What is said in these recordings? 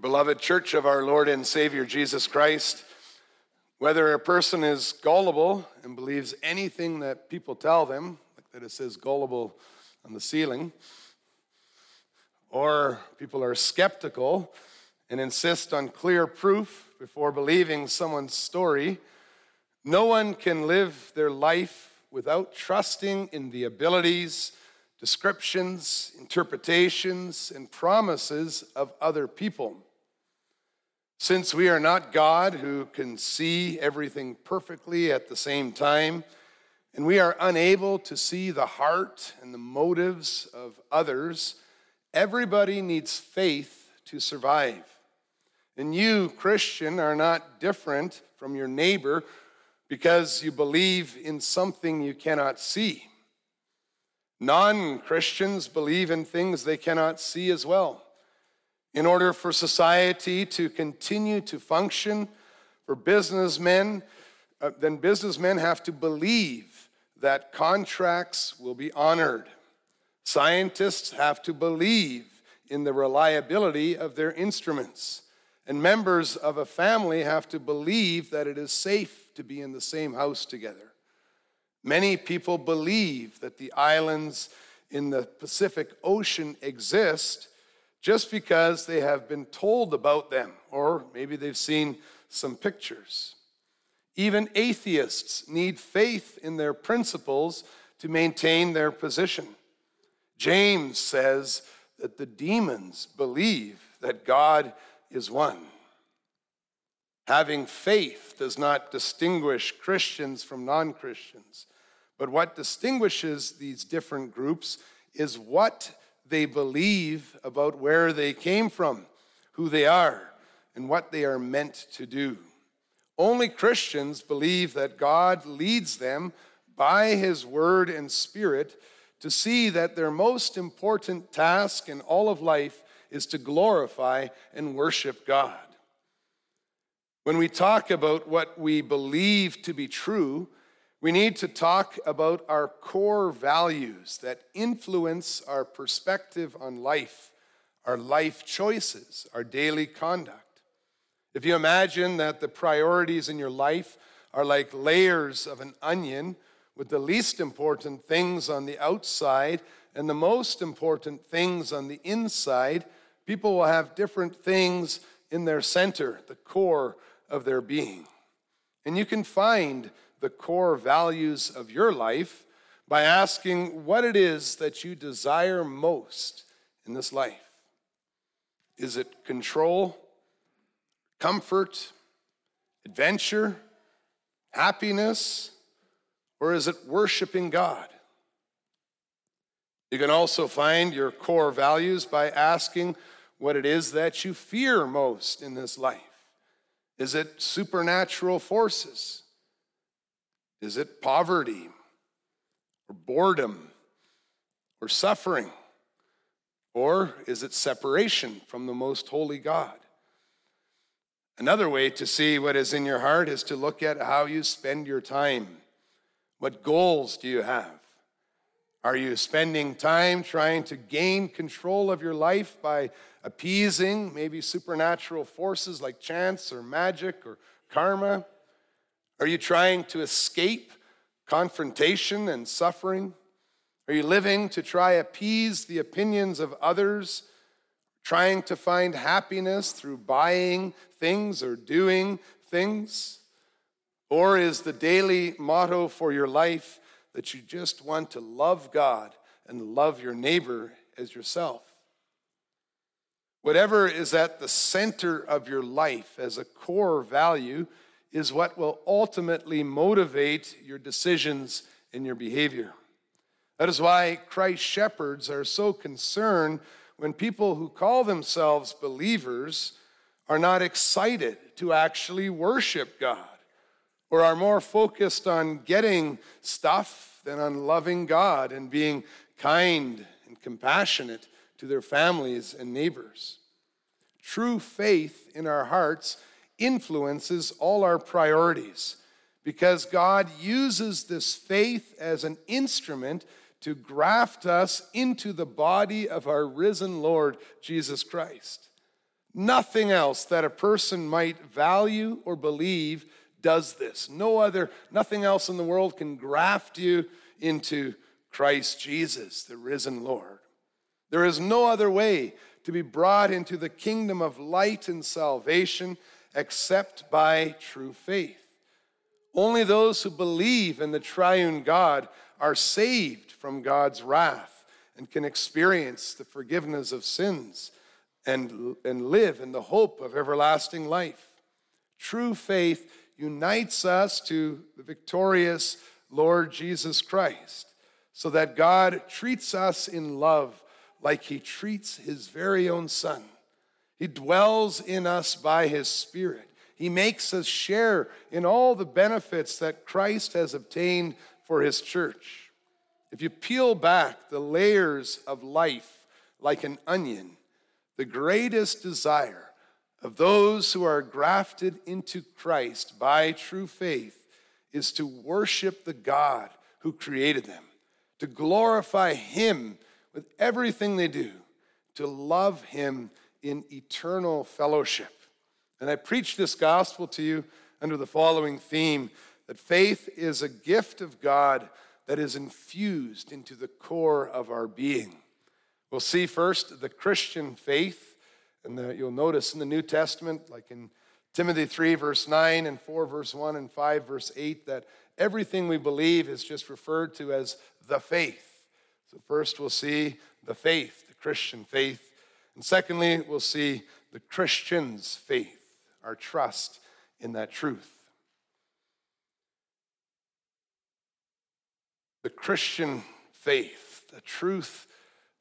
Beloved church of our Lord and Savior Jesus Christ, whether a person is gullible and believes anything that people tell them, like that it says gullible on the ceiling, or people are skeptical and insist on clear proof before believing someone's story, no one can live their life without trusting in the abilities, descriptions, interpretations, and promises of other people. Since we are not God who can see everything perfectly at the same time, and we are unable to see the heart and the motives of others, everybody needs faith to survive. And you, Christian, are not different from your neighbor because you believe in something you cannot see. Non Christians believe in things they cannot see as well. In order for society to continue to function, for businessmen, uh, then businessmen have to believe that contracts will be honored. Scientists have to believe in the reliability of their instruments. And members of a family have to believe that it is safe to be in the same house together. Many people believe that the islands in the Pacific Ocean exist just because they have been told about them, or maybe they've seen some pictures. Even atheists need faith in their principles to maintain their position. James says that the demons believe that God is one. Having faith does not distinguish Christians from non Christians, but what distinguishes these different groups is what they believe about where they came from, who they are, and what they are meant to do. Only Christians believe that God leads them by His Word and Spirit to see that their most important task in all of life is to glorify and worship God. When we talk about what we believe to be true, we need to talk about our core values that influence our perspective on life, our life choices, our daily conduct. If you imagine that the priorities in your life are like layers of an onion, with the least important things on the outside and the most important things on the inside, people will have different things in their center, the core of their being. And you can find the core values of your life by asking what it is that you desire most in this life. Is it control, comfort, adventure, happiness, or is it worshiping God? You can also find your core values by asking what it is that you fear most in this life. Is it supernatural forces? Is it poverty or boredom or suffering? Or is it separation from the most holy God? Another way to see what is in your heart is to look at how you spend your time. What goals do you have? Are you spending time trying to gain control of your life by appeasing maybe supernatural forces like chance or magic or karma? Are you trying to escape confrontation and suffering? Are you living to try appease the opinions of others, trying to find happiness through buying things or doing things? Or is the daily motto for your life that you just want to love God and love your neighbor as yourself? Whatever is at the center of your life as a core value is what will ultimately motivate your decisions and your behavior. That is why Christ shepherds are so concerned when people who call themselves believers are not excited to actually worship God or are more focused on getting stuff than on loving God and being kind and compassionate to their families and neighbors. True faith in our hearts influences all our priorities because God uses this faith as an instrument to graft us into the body of our risen Lord Jesus Christ. Nothing else that a person might value or believe does this. No other, nothing else in the world can graft you into Christ Jesus, the risen Lord. There is no other way to be brought into the kingdom of light and salvation except by true faith. Only those who believe in the triune God are saved from God's wrath and can experience the forgiveness of sins and, and live in the hope of everlasting life. True faith unites us to the victorious Lord Jesus Christ so that God treats us in love like he treats his very own son. He dwells in us by his Spirit. He makes us share in all the benefits that Christ has obtained for his church. If you peel back the layers of life like an onion, the greatest desire of those who are grafted into Christ by true faith is to worship the God who created them, to glorify Him with everything they do, to love Him in eternal fellowship. And I preach this gospel to you under the following theme that faith is a gift of God that is infused into the core of our being. We'll see first the Christian faith, and the, you'll notice in the New Testament, like in Timothy 3, verse 9, and 4, verse 1, and 5, verse 8, that everything we believe is just referred to as the faith. So, first we'll see the faith, the Christian faith. And secondly, we'll see the Christian's faith, our trust in that truth. The Christian faith, the truth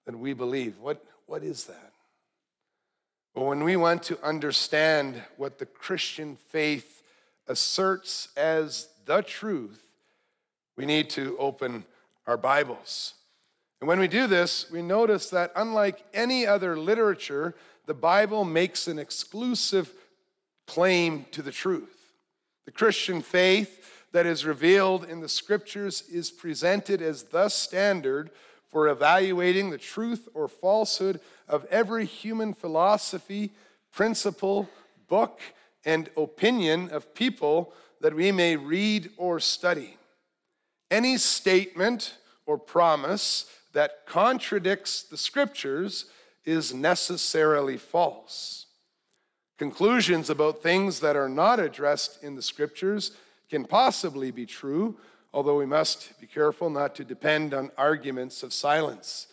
that we believe. What, what is that? Well, when we want to understand what the Christian faith asserts as the truth, we need to open our Bibles. And when we do this, we notice that unlike any other literature, the Bible makes an exclusive claim to the truth. The Christian faith that is revealed in the scriptures is presented as the standard for evaluating the truth or falsehood of every human philosophy, principle, book, and opinion of people that we may read or study. Any statement or promise that contradicts the scriptures is necessarily false. Conclusions about things that are not addressed in the scriptures can possibly be true, although we must be careful not to depend on arguments of silence.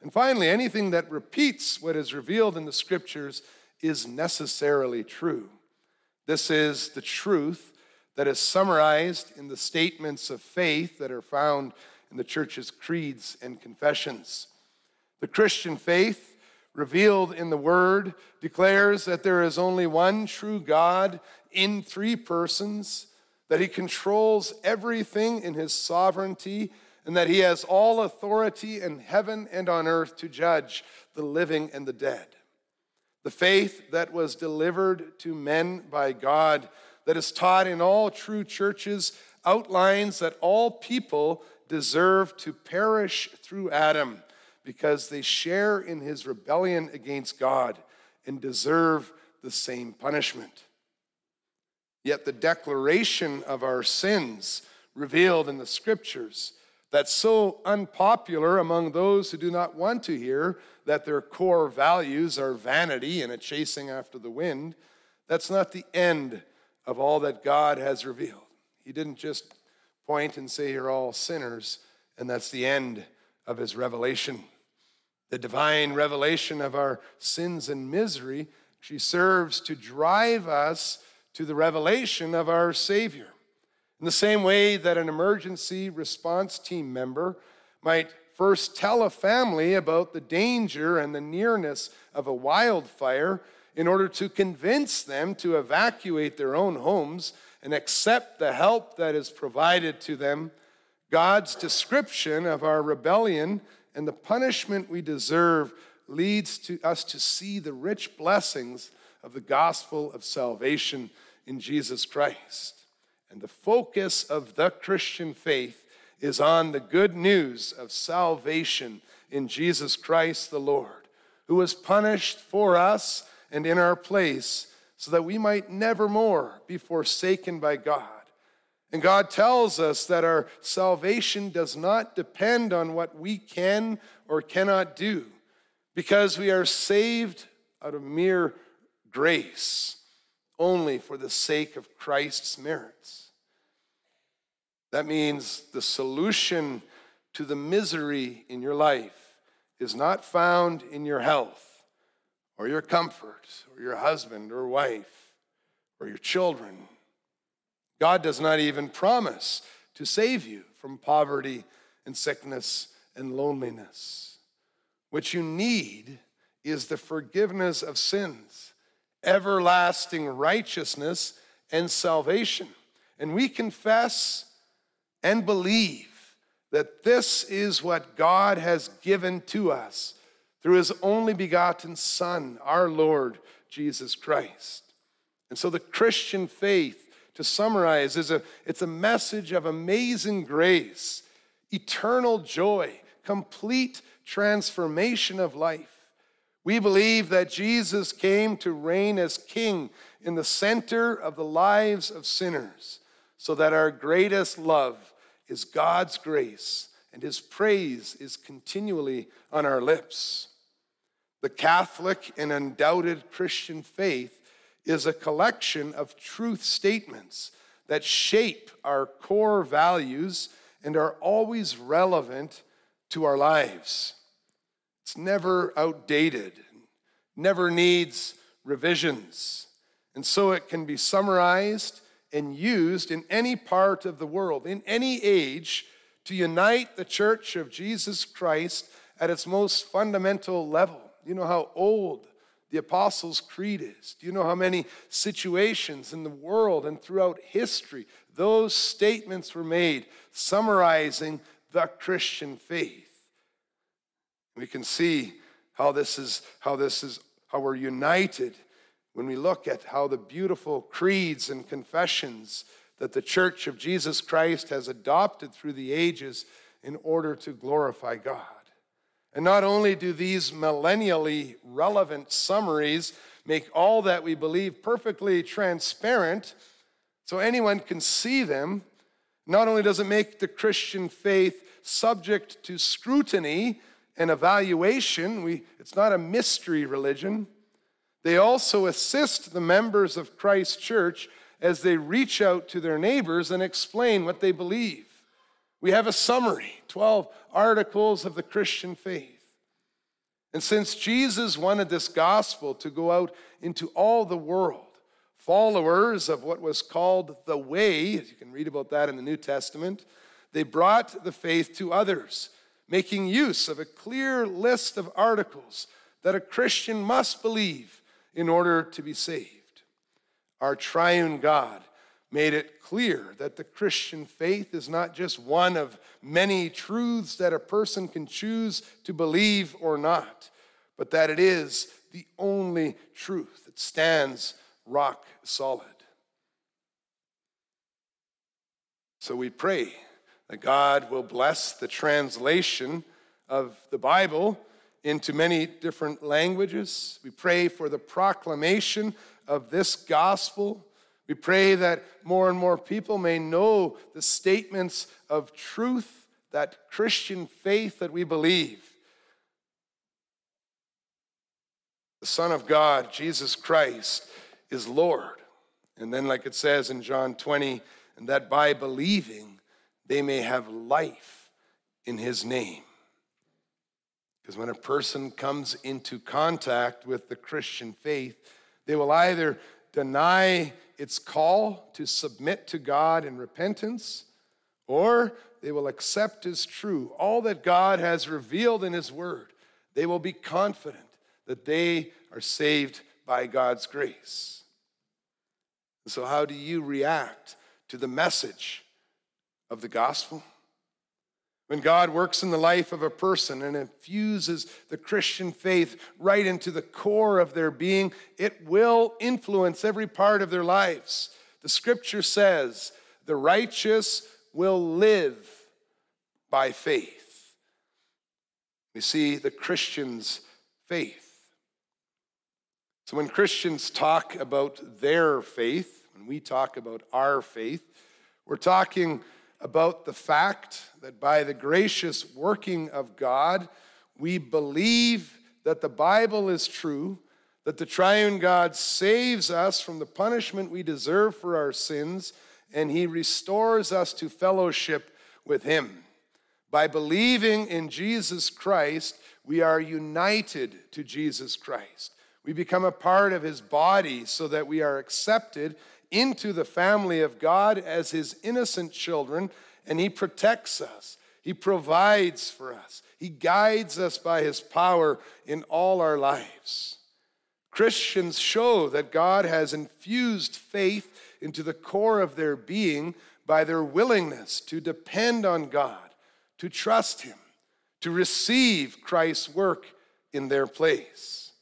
And finally, anything that repeats what is revealed in the scriptures is necessarily true. This is the truth that is summarized in the statements of faith that are found in the church's creeds and confessions. The Christian faith, revealed in the Word, declares that there is only one true God in three persons, that He controls everything in His sovereignty, and that He has all authority in heaven and on earth to judge the living and the dead. The faith that was delivered to men by God, that is taught in all true churches, outlines that all people deserve to perish through Adam because they share in his rebellion against God and deserve the same punishment. Yet the declaration of our sins revealed in the scriptures that's so unpopular among those who do not want to hear that their core values are vanity and a chasing after the wind, that's not the end of all that God has revealed. He didn't just point and say you're all sinners, and that's the end of his revelation. The divine revelation of our sins and misery, she serves to drive us to the revelation of our Savior. In the same way that an emergency response team member might first tell a family about the danger and the nearness of a wildfire in order to convince them to evacuate their own homes and accept the help that is provided to them, God's description of our rebellion and the punishment we deserve leads to us to see the rich blessings of the gospel of salvation in Jesus Christ. And the focus of the Christian faith is on the good news of salvation in Jesus Christ the Lord, who was punished for us and in our place so that we might never more be forsaken by God. And God tells us that our salvation does not depend on what we can or cannot do because we are saved out of mere grace only for the sake of Christ's merits. That means the solution to the misery in your life is not found in your health or your comfort or your husband or wife or your children. God does not even promise to save you from poverty and sickness and loneliness. What you need is the forgiveness of sins, everlasting righteousness, and salvation. And we confess and believe that this is what God has given to us through his only begotten Son, our Lord Jesus Christ. And so the Christian faith, to summarize, is a, it's a message of amazing grace, eternal joy, complete transformation of life. We believe that Jesus came to reign as king in the center of the lives of sinners, so that our greatest love is God's grace and his praise is continually on our lips. The Catholic and undoubted Christian faith is a collection of truth statements that shape our core values and are always relevant to our lives. It's never outdated, never needs revisions. And so it can be summarized and used in any part of the world, in any age, to unite the church of Jesus Christ at its most fundamental level. You know how old the Apostles' Creed is? Do you know how many situations in the world and throughout history those statements were made summarizing the Christian faith? We can see how this is how this is how we're united when we look at how the beautiful creeds and confessions that the church of Jesus Christ has adopted through the ages in order to glorify God. And not only do these millennially relevant summaries make all that we believe perfectly transparent so anyone can see them, not only does it make the Christian faith subject to scrutiny and evaluation, we, it's not a mystery religion. They also assist the members of Christ's church as they reach out to their neighbors and explain what they believe. We have a summary 12 articles of the Christian faith. And since Jesus wanted this gospel to go out into all the world, followers of what was called the way, as you can read about that in the New Testament, they brought the faith to others, making use of a clear list of articles that a Christian must believe in order to be saved. Our triune God made it clear that the Christian faith is not just one of many truths that a person can choose to believe or not, but that it is the only truth that stands rock solid. So we pray that God will bless the translation of the Bible into many different languages. We pray for the proclamation of this gospel we pray that more and more people may know the statements of truth, that Christian faith that we believe. The Son of God, Jesus Christ, is Lord. And then, like it says in John 20, and that by believing they may have life in his name. Because when a person comes into contact with the Christian faith, they will either deny its call to submit to God in repentance, or they will accept as true all that God has revealed in His Word. They will be confident that they are saved by God's grace. So, how do you react to the message of the gospel? When God works in the life of a person and infuses the Christian faith right into the core of their being, it will influence every part of their lives. The scripture says, the righteous will live by faith. We see the Christian's faith. So when Christians talk about their faith, when we talk about our faith, we're talking about the fact that by the gracious working of God, we believe that the Bible is true, that the triune God saves us from the punishment we deserve for our sins, and he restores us to fellowship with him. By believing in Jesus Christ, we are united to Jesus Christ. We become a part of his body so that we are accepted into the family of God as his innocent children, and he protects us. He provides for us. He guides us by his power in all our lives. Christians show that God has infused faith into the core of their being by their willingness to depend on God, to trust him, to receive Christ's work in their place.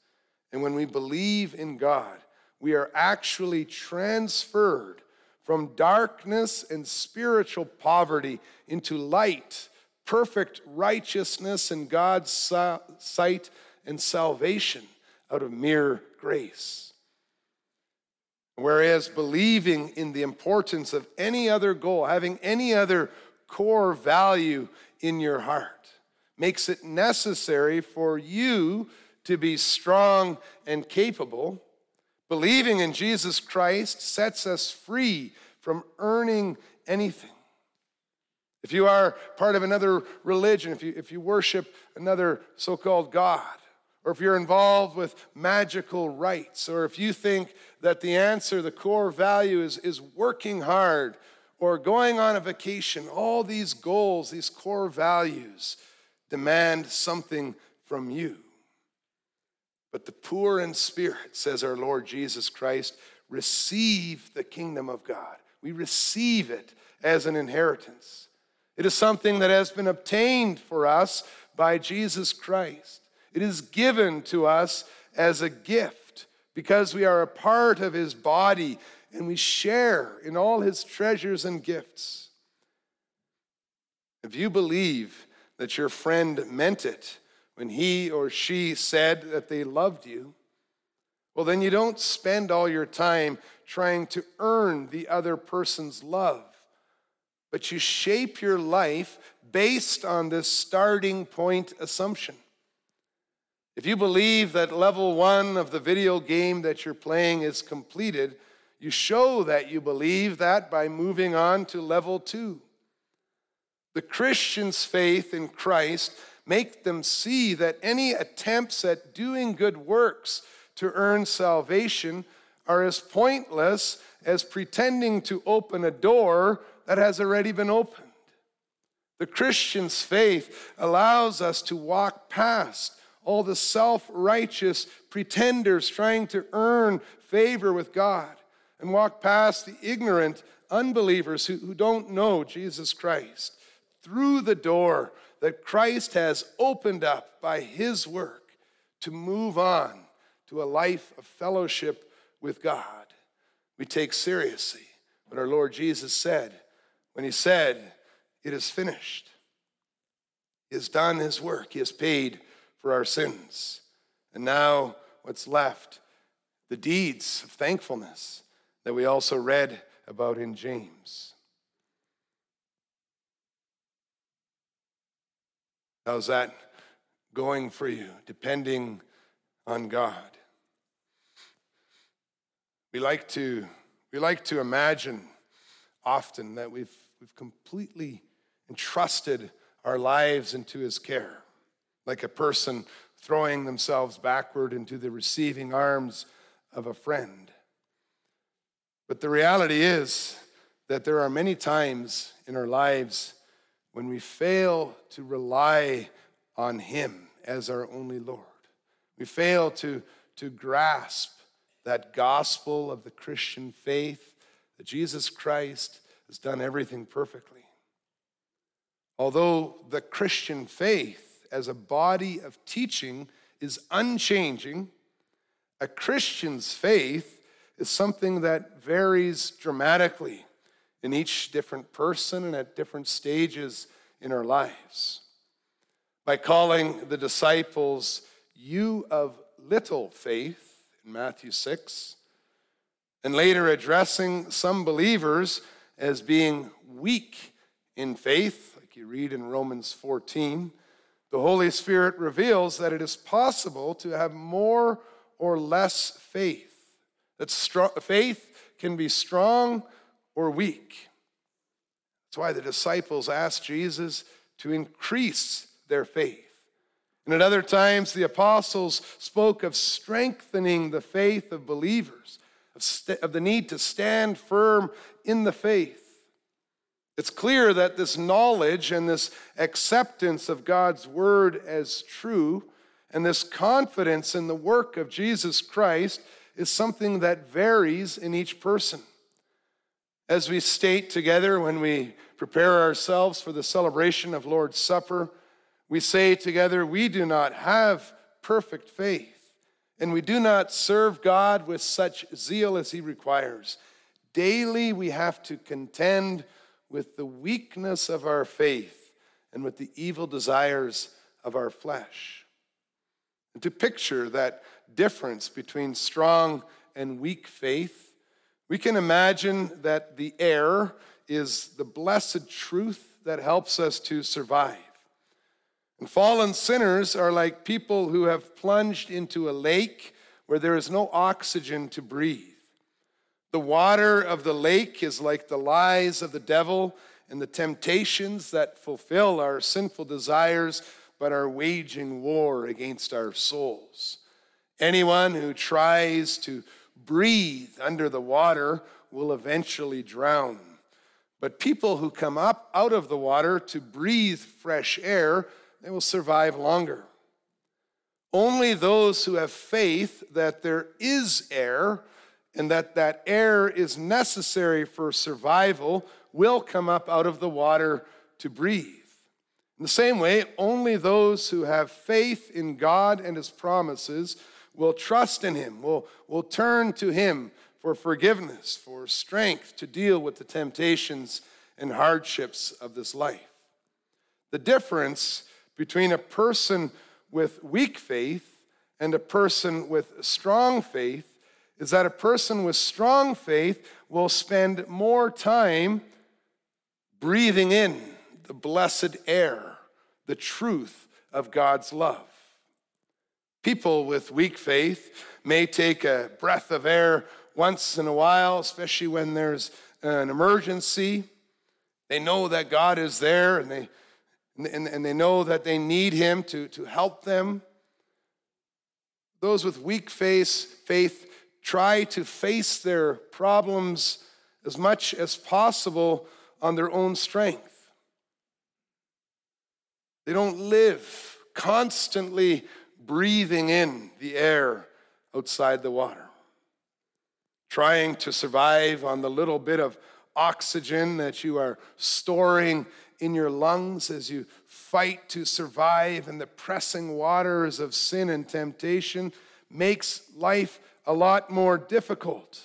And when we believe in God, we are actually transferred from darkness and spiritual poverty into light, perfect righteousness in God's sight, and salvation out of mere grace. Whereas believing in the importance of any other goal, having any other core value in your heart, makes it necessary for you to be strong and capable. Believing in Jesus Christ sets us free from earning anything. If you are part of another religion, if you, if you worship another so called God, or if you're involved with magical rites, or if you think that the answer, the core value is, is working hard or going on a vacation, all these goals, these core values demand something from you. But the poor in spirit, says our Lord Jesus Christ, receive the kingdom of God. We receive it as an inheritance. It is something that has been obtained for us by Jesus Christ. It is given to us as a gift because we are a part of his body and we share in all his treasures and gifts. If you believe that your friend meant it when he or she said that they loved you, well, then you don't spend all your time trying to earn the other person's love, but you shape your life based on this starting point assumption. If you believe that level one of the video game that you're playing is completed, you show that you believe that by moving on to level two. The Christian's faith in Christ make them see that any attempts at doing good works to earn salvation are as pointless as pretending to open a door that has already been opened. The Christian's faith allows us to walk past all the self righteous pretenders trying to earn favor with God and walk past the ignorant unbelievers who, who don't know Jesus Christ through the door that Christ has opened up by his work to move on to a life of fellowship with God. We take seriously what our Lord Jesus said when he said, It is finished. He has done his work, he has paid for our sins. And now, what's left? The deeds of thankfulness that we also read about in James. How's that going for you, depending on God? We like to, we like to imagine often that we've, we've completely entrusted our lives into His care, like a person throwing themselves backward into the receiving arms of a friend. But the reality is that there are many times in our lives when we fail to rely on Him as our only Lord. We fail to, to grasp that gospel of the Christian faith that Jesus Christ has done everything perfectly. Although the Christian faith as a body of teaching is unchanging, a Christian's faith is something that varies dramatically in each different person and at different stages in our lives. By calling the disciples you of little faith in Matthew 6, and later addressing some believers as being weak in faith, like you read in Romans 14, the Holy Spirit reveals that it is possible to have more or less faith. That faith can be strong or weak. That's why the disciples asked Jesus to increase their faith. And at other times, the apostles spoke of strengthening the faith of believers, of, st- of the need to stand firm in the faith. It's clear that this knowledge and this acceptance of God's word as true and this confidence in the work of Jesus Christ is something that varies in each person. As we state together when we prepare ourselves for the celebration of Lord's Supper, we say together, We do not have perfect faith, and we do not serve God with such zeal as He requires. Daily we have to contend with the weakness of our faith and with the evil desires of our flesh. And to picture that difference between strong and weak faith, we can imagine that the air is the blessed truth that helps us to survive. And fallen sinners are like people who have plunged into a lake where there is no oxygen to breathe. The water of the lake is like the lies of the devil and the temptations that fulfill our sinful desires but are waging war against our souls. Anyone who tries to breathe under the water will eventually drown. But people who come up out of the water to breathe fresh air, they will survive longer. Only those who have faith that there is air and that that air is necessary for survival will come up out of the water to breathe. In the same way, only those who have faith in God and his promises will trust in Him, will, will turn to Him for forgiveness, for strength to deal with the temptations and hardships of this life. The difference between a person with weak faith and a person with strong faith is that a person with strong faith will spend more time breathing in the blessed air, the truth of God's love. People with weak faith may take a breath of air once in a while, especially when there's an emergency. They know that God is there and they, and, and they know that they need Him to, to help them. Those with weak faith, faith try to face their problems as much as possible on their own strength. They don't live constantly breathing in the air outside the water, trying to survive on the little bit of oxygen that you are storing in your lungs as you fight to survive in the pressing waters of sin and temptation makes life a lot more difficult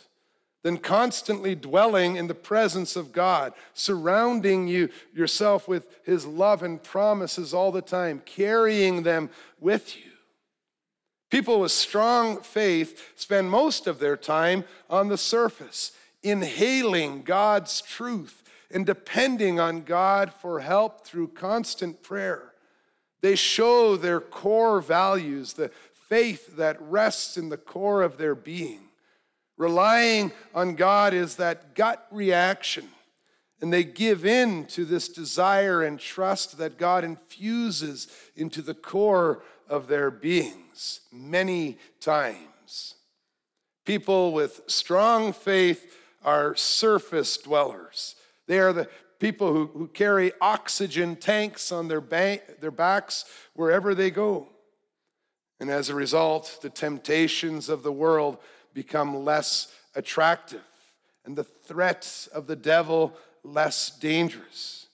than constantly dwelling in the presence of God, surrounding you yourself with his love and promises all the time, carrying them with you. People with strong faith spend most of their time on the surface, inhaling God's truth and depending on God for help through constant prayer. They show their core values, the faith that rests in the core of their being. Relying on God is that gut reaction, and they give in to this desire and trust that God infuses into the core of their many times. People with strong faith are surface dwellers. They are the people who, who carry oxygen tanks on their, their backs wherever they go. And as a result, the temptations of the world become less attractive and the threats of the devil less dangerous.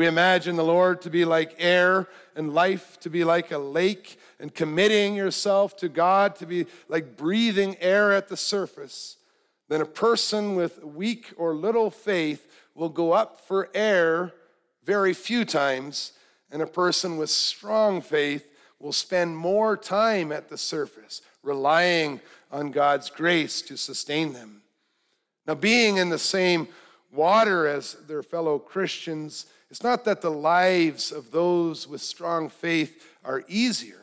We imagine the Lord to be like air and life to be like a lake, and committing yourself to God to be like breathing air at the surface. Then a person with weak or little faith will go up for air very few times, and a person with strong faith will spend more time at the surface, relying on God's grace to sustain them. Now, being in the same water as their fellow Christians, it's not that the lives of those with strong faith are easier,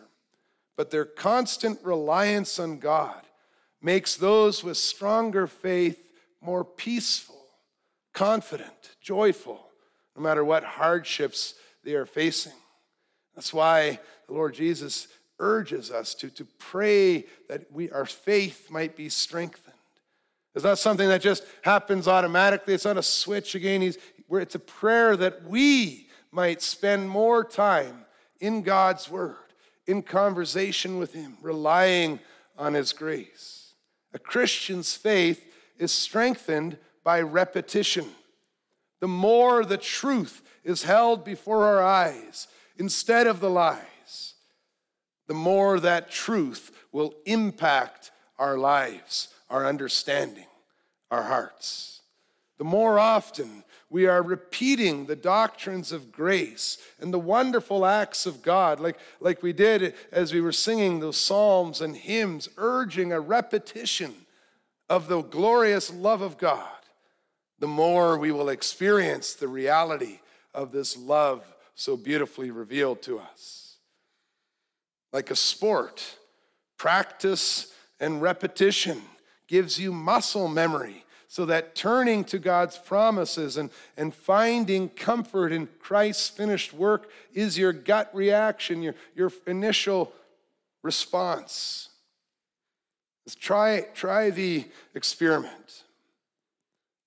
but their constant reliance on God makes those with stronger faith more peaceful, confident, joyful, no matter what hardships they are facing. That's why the Lord Jesus urges us to, to pray that we, our faith might be strengthened. It's not something that just happens automatically. It's not a switch again. He's, it's a prayer that we might spend more time in God's Word, in conversation with Him, relying on His grace. A Christian's faith is strengthened by repetition. The more the truth is held before our eyes instead of the lies, the more that truth will impact our lives, our understanding, our hearts. The more often we are repeating the doctrines of grace and the wonderful acts of God, like, like we did as we were singing those psalms and hymns, urging a repetition of the glorious love of God, the more we will experience the reality of this love so beautifully revealed to us. Like a sport, practice and repetition gives you muscle memory so that turning to God's promises and, and finding comfort in Christ's finished work is your gut reaction, your, your initial response. Let's try, try the experiment.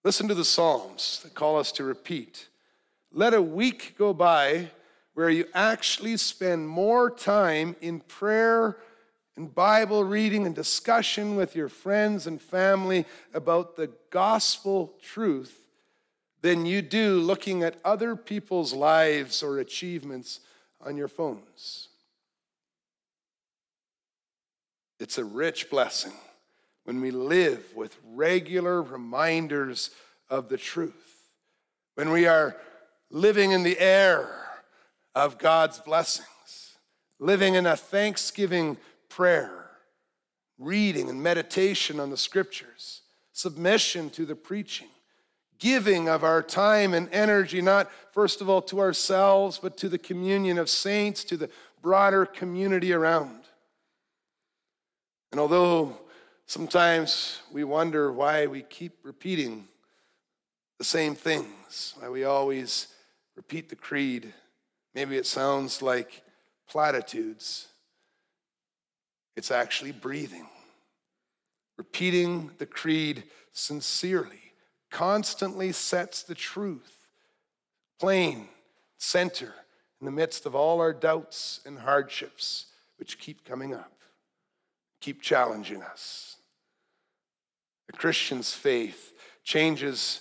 Listen to the Psalms that call us to repeat. Let a week go by where you actually spend more time in prayer and Bible reading and discussion with your friends and family about the gospel truth than you do looking at other people's lives or achievements on your phones. It's a rich blessing when we live with regular reminders of the truth, when we are living in the air of God's blessings, living in a thanksgiving prayer, reading and meditation on the scriptures, submission to the preaching, giving of our time and energy, not first of all to ourselves, but to the communion of saints, to the broader community around. And although sometimes we wonder why we keep repeating the same things, why we always repeat the creed, maybe it sounds like platitudes. It's actually breathing. Repeating the creed sincerely constantly sets the truth plain, center, in the midst of all our doubts and hardships which keep coming up, keep challenging us. A Christian's faith changes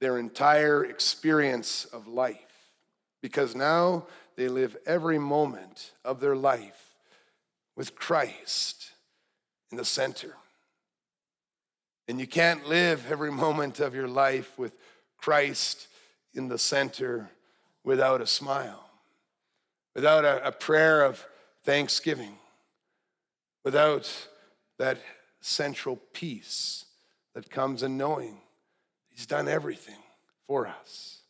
their entire experience of life because now they live every moment of their life with Christ in the center. And you can't live every moment of your life with Christ in the center without a smile, without a, a prayer of thanksgiving, without that central peace that comes in knowing He's done everything for us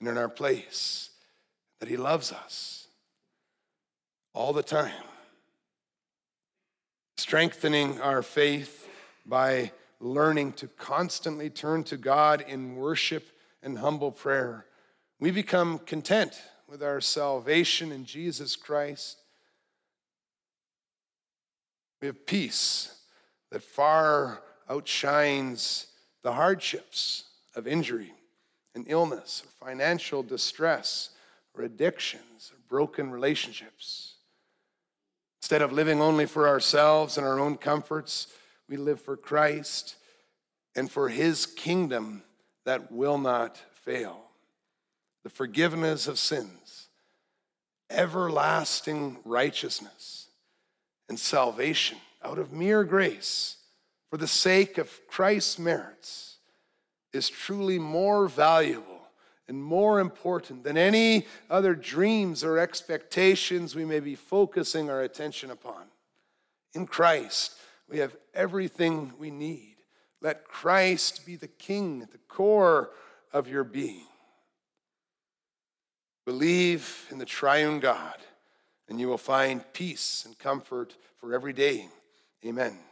and in our place, that He loves us all the time strengthening our faith by learning to constantly turn to God in worship and humble prayer. We become content with our salvation in Jesus Christ. We have peace that far outshines the hardships of injury and illness, or financial distress, or addictions, or broken relationships. Instead of living only for ourselves and our own comforts, we live for Christ and for his kingdom that will not fail. The forgiveness of sins, everlasting righteousness, and salvation out of mere grace for the sake of Christ's merits is truly more valuable and more important than any other dreams or expectations we may be focusing our attention upon. In Christ, we have everything we need. Let Christ be the King at the core of your being. Believe in the triune God, and you will find peace and comfort for every day. Amen.